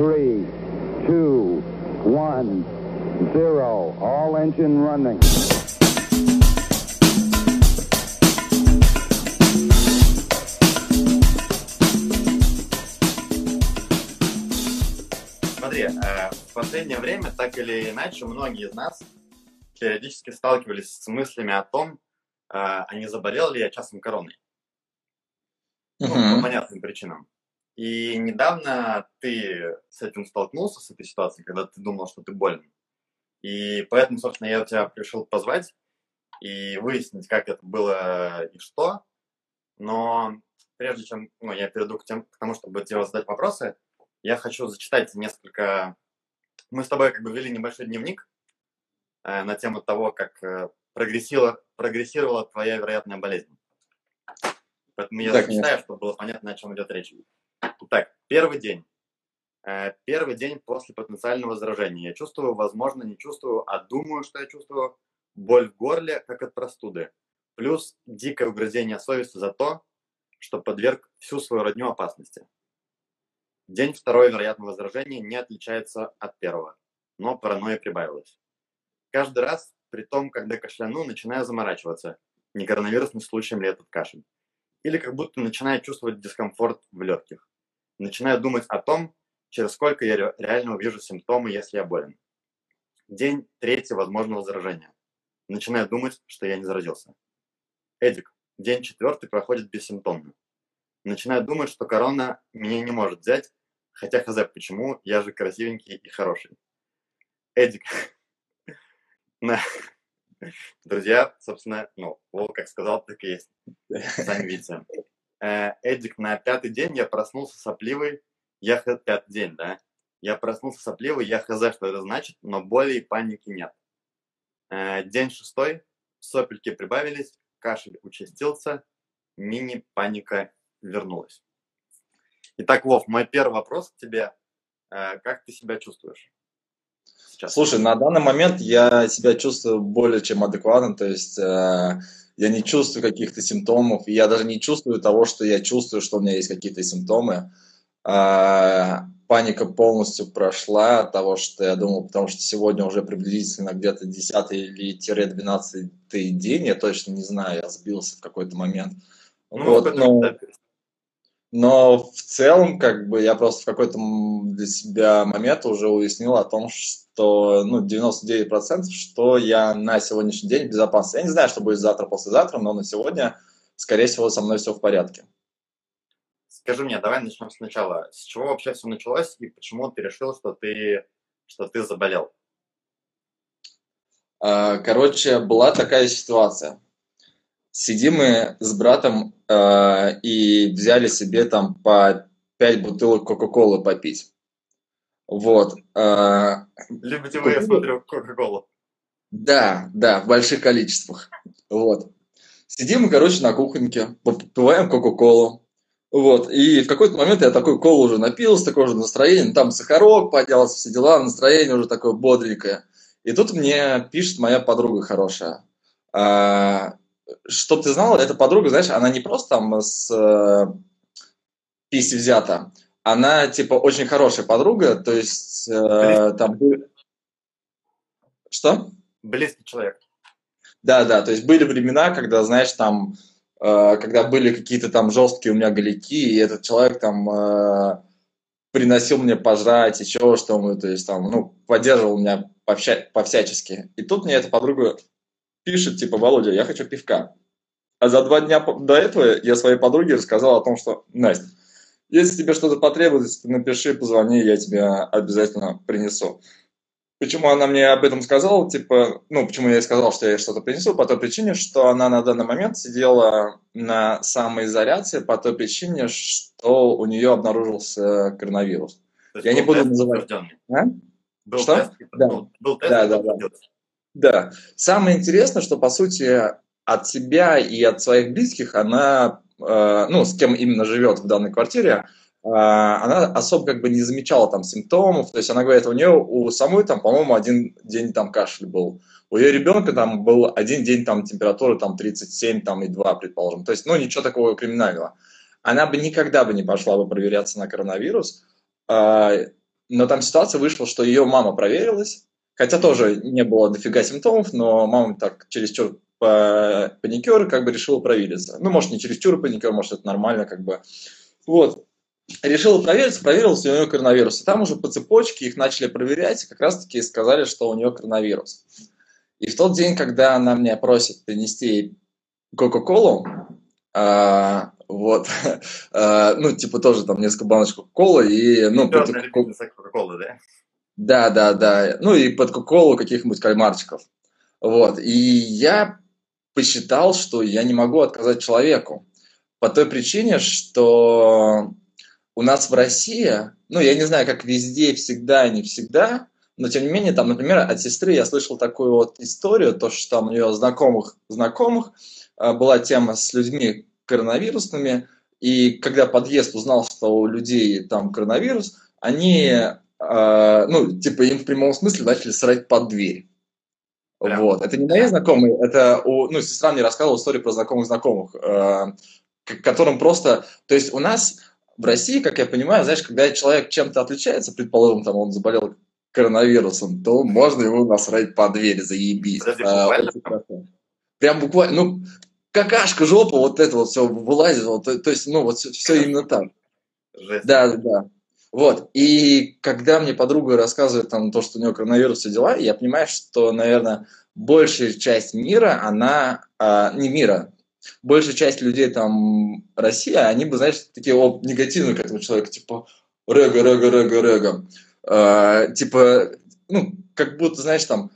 three, two, one, zero. All engine running. Смотри, э, в последнее время, так или иначе, многие из нас периодически сталкивались с мыслями о том, э, а не заболел ли я часом короной. Ну, по понятным причинам. И недавно ты с этим столкнулся, с этой ситуацией, когда ты думал, что ты болен. И поэтому, собственно, я тебя решил позвать и выяснить, как это было и что. Но прежде чем ну, я перейду к, тем, к тому, чтобы тебе задать вопросы, я хочу зачитать несколько... Мы с тобой как бы вели небольшой дневник э, на тему того, как э, прогрессировала, прогрессировала твоя вероятная болезнь. Поэтому я Так, зачитаю, чтобы было понятно, о чем идет речь. Итак, первый день. Э, Первый день после потенциального заражения. Я чувствую, возможно, не чувствую, а думаю, что я чувствую боль в горле, как от простуды. Плюс дикое угрызение совести за то, что подверг всю свою родню опасности. День второй вероятного заражения не отличается от первого, но паранойя прибавилась. Каждый раз, при том, когда кашляну, начинаю заморачиваться, не коронавирусным случаем ли этот кашель. Или как будто начинаю чувствовать дискомфорт в легких. Начинаю думать о том, через сколько я ре- реально увижу симптомы, если я болен. День третий возможного заражения. Начинаю думать, что я не заразился. Эдик, день четвертый проходит бессимптомно. Начинаю думать, что корона меня не может взять, хотя хз почему, я же красивенький и хороший. Эдик. Друзья, собственно, ну, Вол как сказал, так и есть. Сами видите. Э, Эдик, на пятый день я проснулся сопливый. Я х- пятый день, да? Я проснулся сопливый, я хз, что это значит, но боли и паники нет. Э, День шестой, сопельки прибавились, кашель участился, мини-паника вернулась. Итак, Вов, мой первый вопрос к тебе. Э, Как ты себя чувствуешь сейчас? Слушай, на данный момент я себя чувствую более чем адекватно, то есть э, я не чувствую каких-то симптомов, и я даже не чувствую того, что я чувствую, что у меня есть какие-то симптомы. А, паника полностью прошла от того, что я думал, потому что сегодня уже приблизительно где-то 10 или 12 день, я точно не знаю, я сбился в какой-то момент. Ну, Вот, но- этапе. Но в целом, как бы, я просто в какой-то для себя момент уже уяснил о том, что, ну, 99%, что я на сегодняшний день в безопасности. Я не знаю, что будет завтра, послезавтра, но на сегодня, скорее всего, со мной все в порядке. Скажи мне, давай начнем сначала. С чего вообще все началось и почему ты решил, что ты, что ты заболел? А, Короче, была такая ситуация. Сидим мы с братом а, и взяли себе там по 5 бутылок Кока-Колы попить. Вот. а, Любите вы, я смотрю, Кока-Колу. Да, да, в больших количествах. Вот. Сидим мы, короче, на кухоньке, попиваем Кока-Колу. Вот. И в какой-то момент я такой колу уже напился, такое же настроение. Там сахарок поднялся, все дела, настроение уже такое бодренькое. И тут мне пишет моя подруга хорошая. А, чтоб ты знала, эта подруга, знаешь, она не просто там с э, писи взята, она типа очень хорошая подруга, то есть э, там... Что? Близкий человек. Да, да, то есть были времена, когда, знаешь, там, э, когда были какие-то там жесткие у меня голяки, и этот человек там э, приносил мне пожрать, еще что то есть там, ну, поддерживал меня повся- по-всячески. И тут мне эта подруга пишет, типа, Володя, я хочу пивка. А за два дня до этого я своей подруге рассказал о том, что, Настя, если тебе что-то потребуется, ты напиши, позвони, я тебе обязательно принесу. Почему она мне об этом сказала, типа, ну, почему я ей сказал, что я ей что-то принесу, по той причине, что она на данный момент сидела на самоизоляции по той причине, что у нее обнаружился коронавирус. Я не буду называть. А? Был Что? тест, Да. был, был тест, Да, да, да. Да. Самое интересное, что, по сути, от себя и от своих близких она, э, ну, с кем именно живет в данной квартире, э, она особо как бы не замечала там симптомов. То есть она говорит, у нее у самой там, по-моему, один день там кашель был. У ее ребенка там был один день там температура там 37 там, и 2, предположим. То есть, ну, ничего такого криминального. Она бы никогда бы не пошла бы проверяться на коронавирус. А, но там ситуация вышла, что ее мама проверилась, хотя тоже не было дофига симптомов, но мама так чересчур паникер как бы решила провериться. Ну, может, не чересчур паникер, может, это нормально, как бы. Вот. Решила провериться, проверилась, у нее коронавирус. И там уже по цепочке их начали проверять, и как раз-таки сказали, что у нее коронавирус. И в тот день, когда она меня просит принести Кока-Колу, а, вот, а, ну, типа тоже там несколько баночек Кока-Колы и, ну, под Кока-Колы, да? Да, да, да. Ну, и под Кока-Колу каких-нибудь кальмарчиков. Вот, и я посчитал, что я не могу отказать человеку. По той причине, что у нас в России, ну, я не знаю, как везде, всегда, не всегда, но тем не менее, там, например, от сестры я слышал такую вот историю, то, что там у нее знакомых, знакомых э, была тема с людьми коронавирусными, и когда подъезд узнал, что у людей там коронавирус, они, э, ну, типа, им в прямом смысле начали срать под дверь. Прям. Вот. Это не мои знакомые, это у, ну, сестра мне рассказывала историю про знакомых знакомых, э, которым просто, то есть у нас в России, как я понимаю, знаешь, когда человек чем-то отличается, предположим, там он заболел коронавирусом, то можно его насрать по двери, заебись. Подожди, а, Прям буквально, ну, какашка, жопа, вот это вот все вылазит, вот, то есть, ну, вот все, все именно так. Жесть. Да, да, да. Вот, и когда мне подруга рассказывает там то, что у нее коронавирус и дела, я понимаю, что, наверное, большая часть мира, она, а, не мира, большая часть людей там России, они бы, знаешь, такие о, негативные к этому человеку, типа, рега, рега, рега, рега. А, типа, ну, как будто, знаешь, там,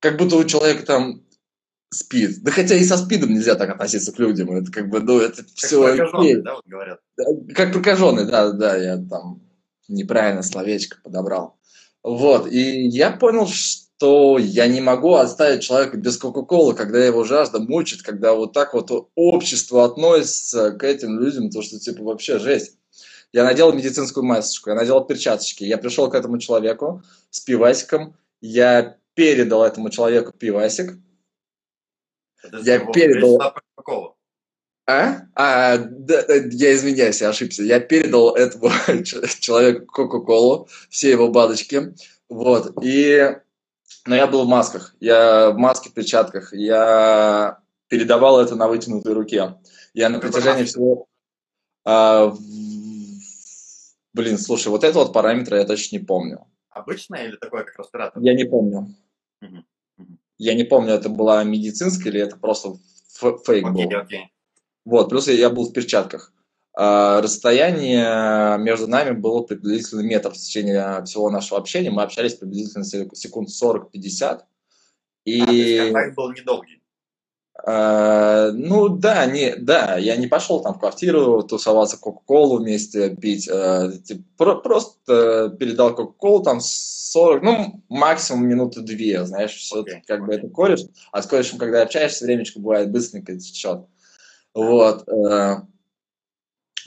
как будто у человека там спид. Да хотя и со спидом нельзя так относиться к людям. Это как бы, ну, это как все прокаженный, да, вот говорят. Как прокаженный, да, да, я там неправильно словечко подобрал. Вот, и я понял, что я не могу оставить человека без Кока-Колы, когда его жажда мучит, когда вот так вот общество относится к этим людям, то, что типа вообще жесть. Я надел медицинскую масочку, я надел перчаточки, я пришел к этому человеку с пивасиком, я передал этому человеку пивасик, я передал... А? А, да, я извиняюсь, я ошибся. Я передал этому человеку Кока-Колу, все его баночки. Вот. И... Но я был в масках. Я в маске, в перчатках. Я передавал это на вытянутой руке. Я на протяжении всего... А. Блин, слушай, вот это вот параметры я точно не помню. Обычное или такое, как респиратор? Я не помню. Угу. Я не помню, это была медицинская или это просто фейк был. Okay, okay. Вот, плюс я был в перчатках. А, расстояние между нами было приблизительно метр в течение всего нашего общения. Мы общались приблизительно секунд 40-50. И... А, то есть контакт был недолгий. Uh, ну да, не, да, я не пошел там в квартиру тусоваться, Кока-Колу вместе пить, uh, типа, про, просто передал Кока-Колу там 40, ну максимум минуты две, знаешь, все okay. как бы это кореш, а с корешем, когда общаешься, времечко бывает быстренько течет. Вот. Uh,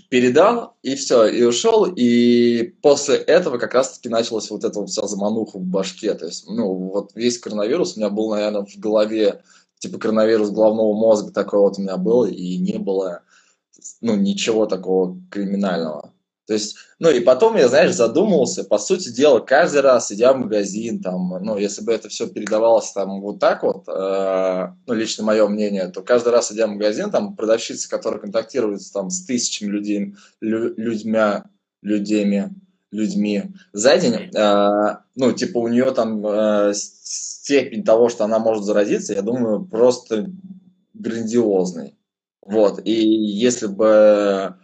передал, и все, и ушел, и после этого как раз-таки началась вот эта вот вся замануха в башке, то есть, ну, вот весь коронавирус у меня был, наверное, в голове типа коронавирус головного мозга такой вот у меня был, и не было ну, ничего такого криминального. То есть, ну и потом я, знаешь, задумался, по сути дела, каждый раз, идя в магазин, там, ну, если бы это все передавалось там вот так вот, э, ну, лично мое мнение, то каждый раз, идя в магазин, там, продавщица, которая контактирует там с тысячами людей, лю, людьми, людьми, людьми за день, э, ну, типа у нее там э, степень того, что она может заразиться, я думаю, просто грандиозный. Вот, и если бы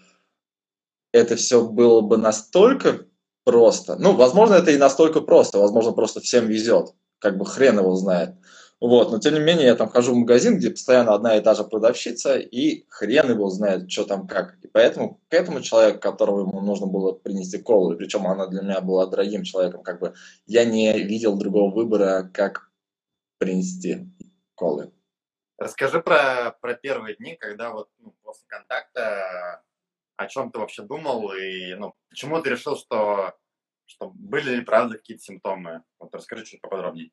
это все было бы настолько просто, ну, возможно, это и настолько просто, возможно, просто всем везет, как бы хрен его знает. Вот, но тем не менее, я там хожу в магазин, где постоянно одна и та же продавщица, и хрен его знает, что там как. И поэтому к этому человеку, которого ему нужно было принести колу, и причем она для меня была дорогим человеком, как бы я не видел другого выбора, как принести колы. Расскажи про, про первые дни, когда вот ну, после контакта о чем ты вообще думал и ну, почему ты решил, что, что были ли правда какие-то симптомы? Вот расскажи чуть поподробнее.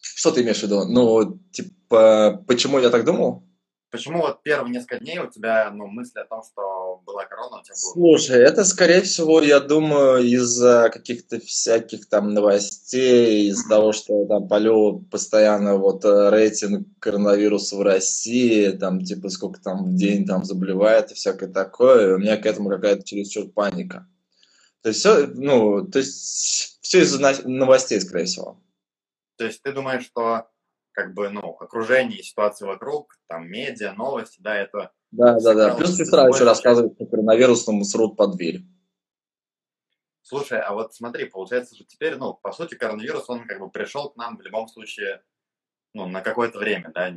Что ты имеешь в виду? Ну, типа, почему я так думал? Почему вот первые несколько дней у тебя ну, мысли о том, что была корона, у тебя было... Слушай, это, скорее всего, я думаю, из-за каких-то всяких там новостей, из-за того, что там полю постоянно вот э, рейтинг коронавируса в России, там типа сколько там в день там заболевает и всякое такое, и у меня к этому какая-то чересчур паника. То есть все, ну, то есть все из-за новостей, скорее всего. То есть ты думаешь, что как бы, ну, окружение, ситуация вокруг, там, медиа, новости, да, это... Да, да, да. Плюс сестра еще рассказывает, что коронавирусом срут под дверь. Слушай, а вот смотри, получается, что теперь, ну, по сути, коронавирус, он как бы пришел к нам в любом случае, ну, на какое-то время, да,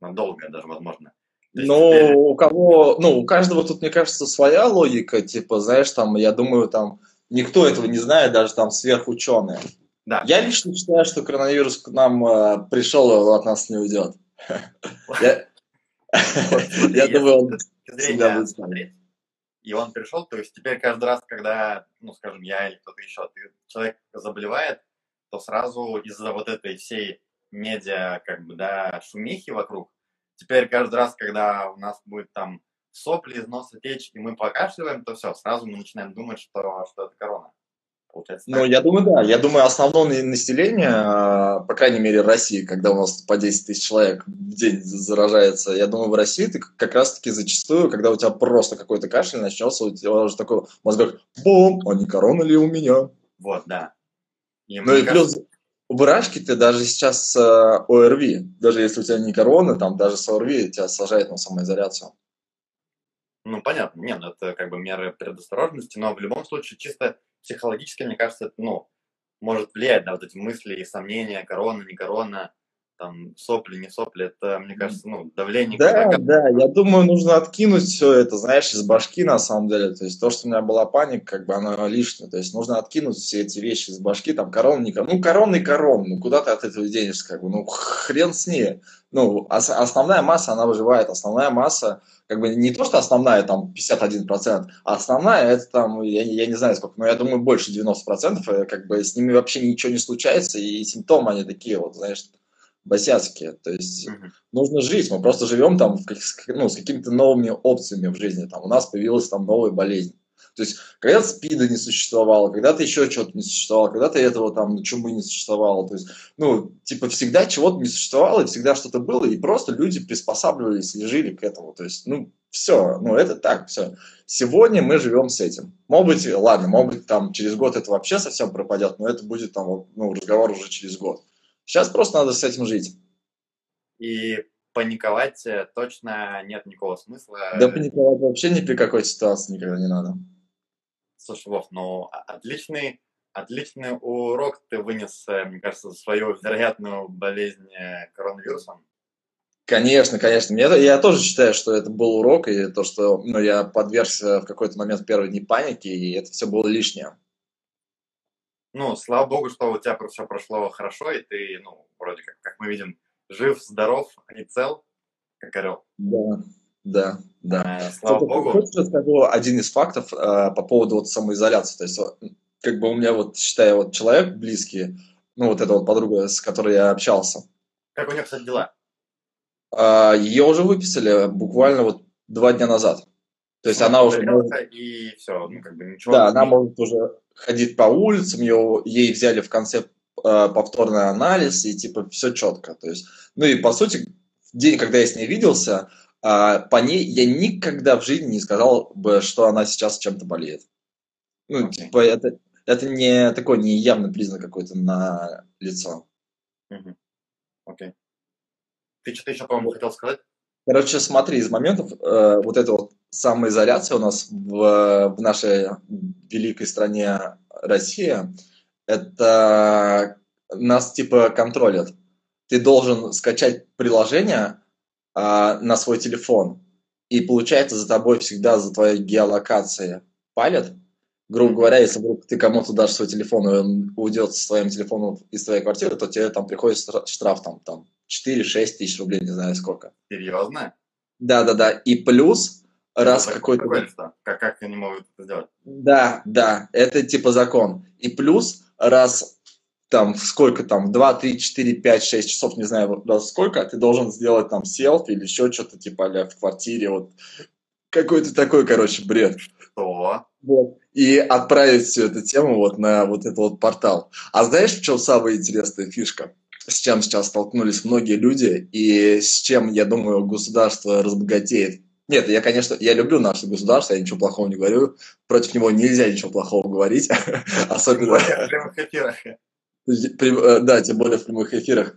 надолго даже, возможно. Ну, теперь... у кого, ну, у каждого тут, мне кажется, своя логика, типа, знаешь, там, я думаю, там, никто этого не знает, даже там сверхученые. Да. Я лично считаю, что коронавирус к нам э, пришел, и от нас не уйдет. Я думаю, он всегда будет смотреть. И он пришел, то есть теперь каждый раз, когда, ну, скажем, я или кто-то еще, человек заболевает, то сразу из-за вот этой всей медиа, как бы, да, шумихи вокруг, теперь каждый раз, когда у нас будет там сопли из носа течь, и мы покашливаем, то все, сразу мы начинаем думать, что, что это корона получается. Ну, я думаю, да. Я думаю, основное население, а, по крайней мере, России, когда у нас по 10 тысяч человек в день заражается, я думаю, в России ты как раз-таки зачастую, когда у тебя просто какой-то кашель начнется, у тебя уже такой мозг бом, а не корона ли у меня? Вот, да. И ну и кажется... плюс в Ирачке ты даже сейчас э, ОРВИ, даже если у тебя не корона, там даже с ОРВИ тебя сажает на самоизоляцию. Ну, понятно. Нет, ну, это как бы меры предосторожности, но в любом случае чисто психологически, мне кажется, это, ну, может влиять на вот эти мысли и сомнения, корона, не корона, там, сопли, не сопли, это, мне кажется, ну, давление. Да, когда... да, я думаю, нужно откинуть все это, знаешь, из башки, на самом деле, то есть то, что у меня была паника, как бы оно лишнее, то есть нужно откинуть все эти вещи из башки, там, корона, не корона, ну, корона и корона, ну, куда ты от этого денешься, как бы, ну, хрен с ней, ну, ос- основная масса, она выживает, основная масса, как бы не то, что основная там 51%, а основная это там, я, я не знаю сколько, но я думаю больше 90%, э, как бы с ними вообще ничего не случается, и симптомы они такие вот, знаешь, босяцкие. То есть mm-hmm. нужно жить, мы просто живем там в, ну, с какими-то новыми опциями в жизни. Там у нас появилась там новая болезнь. То есть когда-то СПИДа не существовало, когда-то еще что-то не существовало, когда-то этого там чумы не существовало. То есть, ну, типа всегда чего-то не существовало, и всегда что-то было, и просто люди приспосабливались и жили к этому. То есть, ну, все, ну, это так, все. Сегодня мы живем с этим. Может быть, ладно, может быть, там через год это вообще совсем пропадет, но это будет там, ну, разговор уже через год. Сейчас просто надо с этим жить. И паниковать э, точно нет никакого смысла. Да паниковать вообще ни при какой ситуации никогда не надо. Слушай, Вов, ну отличный, отличный урок ты вынес, э, мне кажется, свою вероятную болезнь э, коронавирусом. Конечно, конечно. Я, я тоже считаю, что это был урок, и то, что ну, я подвергся в какой-то момент в первые дни паники, и это все было лишнее. Ну, слава богу, что у тебя все прошло хорошо, и ты, ну, вроде как, как мы видим, жив, здоров и цел, как орел. Да, да, да. Э, слава Кстати, богу. Хочешь, расскажу один из фактов э, по поводу вот самоизоляции. То есть, как бы у меня вот, считаю, вот человек близкий, ну, вот эта вот подруга, с которой я общался. Как у нее, кстати, дела? Э, ее уже выписали буквально вот два дня назад. То есть она, она уже... Может... И все, ну, как бы ничего... Да, она может уже ходить по улицам, ее, ей взяли в конце повторный анализ, и типа все четко. То есть, ну и по сути, в день, когда я с ней виделся, а, по ней я никогда в жизни не сказал бы, что она сейчас чем-то болеет. Ну, okay. типа, это, это не такой не явный признак какой-то на лицо. Окей. Okay. Ты что-то еще, по-моему, хотел сказать? Короче, смотри, из моментов э, вот этой вот самоизоляции у нас в, в нашей великой стране Россия, это нас типа контролят. Ты должен скачать приложение, а, на свой телефон. И получается за тобой всегда за твоей геолокацией палят. Грубо говоря, если вдруг ты кому-то дашь свой телефон, и он уйдет с твоим телефоном из твоей квартиры, то тебе там приходит штраф там, там 4-6 тысяч рублей, не знаю сколько. Серьезно? Да-да-да. И плюс, раз какой-то... Как, как они могут это сделать? Да, да, это типа закон. И плюс, раз там сколько там, 2, 3, 4, 5, 6 часов, не знаю, сколько, ты должен сделать там селфи или еще что-то типа а в квартире, вот Какой-то такой, короче, бред. Что? Вот. И отправить всю эту тему вот на вот этот вот портал. А знаешь, в чем самая интересная фишка? С чем сейчас столкнулись многие люди и с чем, я думаю, государство разбогатеет. Нет, я, конечно, я люблю наше государство, я ничего плохого не говорю. Против него нельзя ничего плохого говорить. Особенно... В прямых эфирах. Э, Да, тем более в прямых эфирах.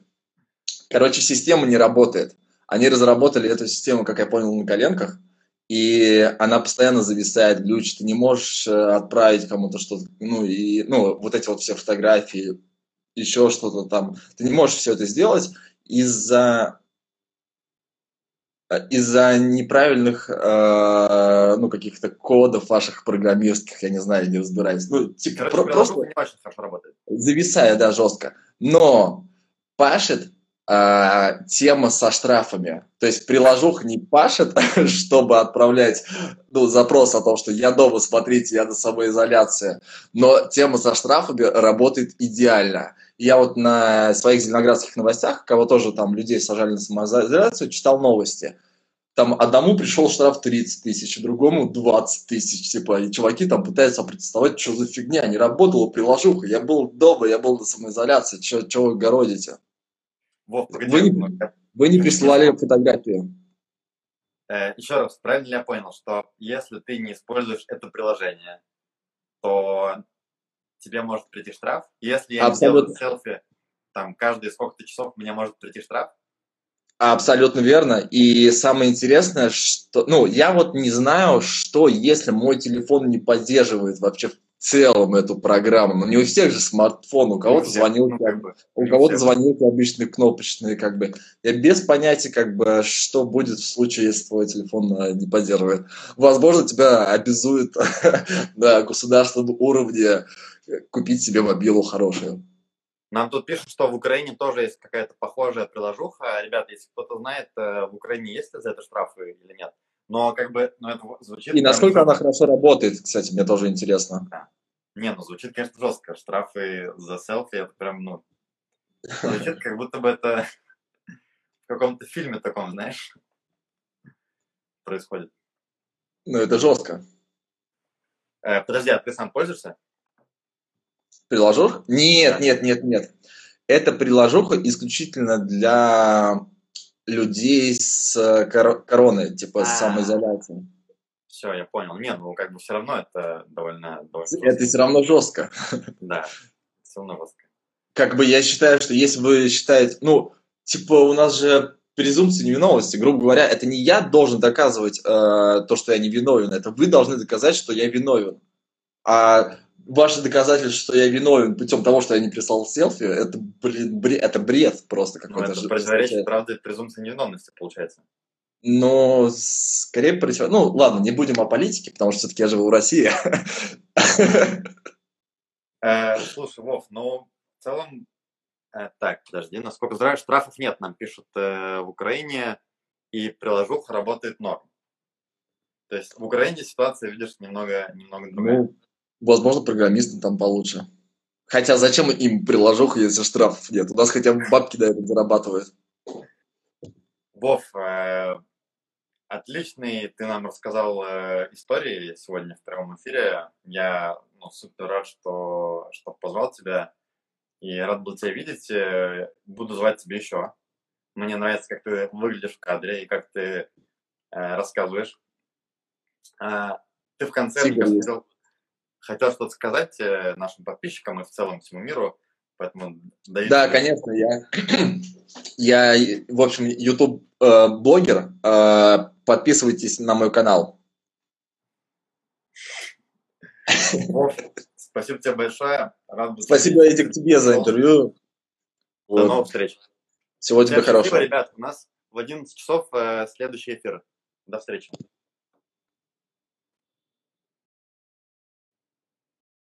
Короче, система не работает. Они разработали эту систему, как я понял, на коленках, и она постоянно зависает, глючит. Ты не можешь э, отправить кому-то что-то, ну, и, ну, вот эти вот все фотографии, еще что-то там. Ты не можешь все это сделать из-за из-за неправильных, э, ну, каких-то кодов ваших программистских, я не знаю, не разбираюсь. Ну, типа, Короче, про- просто очень хорошо работает. зависая, да, жестко. Но пашет а, тема со штрафами. То есть приложуха не пашет, чтобы отправлять ну, запрос о том, что я дома, смотрите, я на самоизоляции. Но тема со штрафами работает идеально. Я вот на своих зеленоградских новостях, кого тоже там людей сажали на самоизоляцию, читал новости. Там одному пришел штраф 30 тысяч, другому 20 тысяч, типа, и чуваки там пытаются протестовать, что за фигня, не работала приложуха, я был дома, я был на самоизоляции, что вы городите? Вов. Вы не- ну, Вы не присылали фотографию. Э, еще раз, правильно ли я понял, что если ты не используешь это приложение, то тебе может прийти штраф? Если я Абсолютно. не делаю селфи, там, каждые сколько-то часов мне может прийти штраф? Абсолютно верно. И самое интересное, что, ну, я вот не знаю, что если мой телефон не поддерживает вообще в целом эту программу. Ну, не у всех же смартфон, у кого-то звонил, ну, как бы, у кого-то всех. звонилки обычные кнопочные, как бы. Я без понятия, как бы, что будет в случае, если твой телефон э, не поддерживает. Возможно, тебя обязует на государственном уровне купить себе мобилу хорошую. Нам тут пишут, что в Украине тоже есть какая-то похожая приложуха. Ребята, если кто-то знает, э, в Украине есть ли за это штрафы или нет? Но как бы, ну это звучит... И насколько она хорошо работает, кстати, мне тоже интересно. Не, ну звучит, конечно, жестко. Штрафы за селфи, это прям, ну... Звучит, как будто бы это в каком-то фильме таком, знаешь, происходит. Ну, это жестко. Э, подожди, а ты сам пользуешься? Приложух? Нет, нет, нет, нет. Это приложуха исключительно для людей с коро- короной, типа с А. самоизоляцией. Все, я понял. Не, ну как бы все равно это довольно... довольно Это жестко. все равно жестко. Да, все равно жестко. Как бы я считаю, что если вы считаете, ну, типа у нас же презумпция невиновности, грубо говоря, это не я должен доказывать э, то, что я не виновен, это вы должны доказать, что я виновен. А ваше доказательство, что я виновен путем того, что я не прислал селфи, это, блин, бре- это бред просто Ну, какой-то. это противоречит, правда, презумпции невиновности, получается. Но скорее против... Ну, ладно, не будем о политике, потому что все-таки я живу в России. Э, слушай, Вов, ну, в целом, э, так, подожди, насколько знаю, штрафов нет, нам пишут э, в Украине, и приложуха работает норм. То есть в Украине ситуация, видишь, немного, немного другая. Возможно, программисты там получше. Хотя зачем им приложуха, если штрафов нет? У нас хотя бы бабки на этом зарабатывают. Вов, э, отличный ты нам рассказал э, истории сегодня в прямом эфире. Я ну, супер рад, что, что позвал тебя. И рад был тебя видеть. Э, Буду звать тебя еще. Мне нравится, как ты выглядишь в кадре и как ты э, рассказываешь. А, ты в конце кажется, есть. Хотел, что-то сказать э, нашим подписчикам и в целом всему миру. Поэтому даю Да, тебе- конечно, я, я, в общем, YouTube э. Э, подписывайтесь на мой канал. Спасибо тебе большое. Рад был Спасибо. Эдик, тебе за интервью. До новых встреч. Всего тебе хорошего. ребят. У нас в 11 часов следующий эфир. До встречи.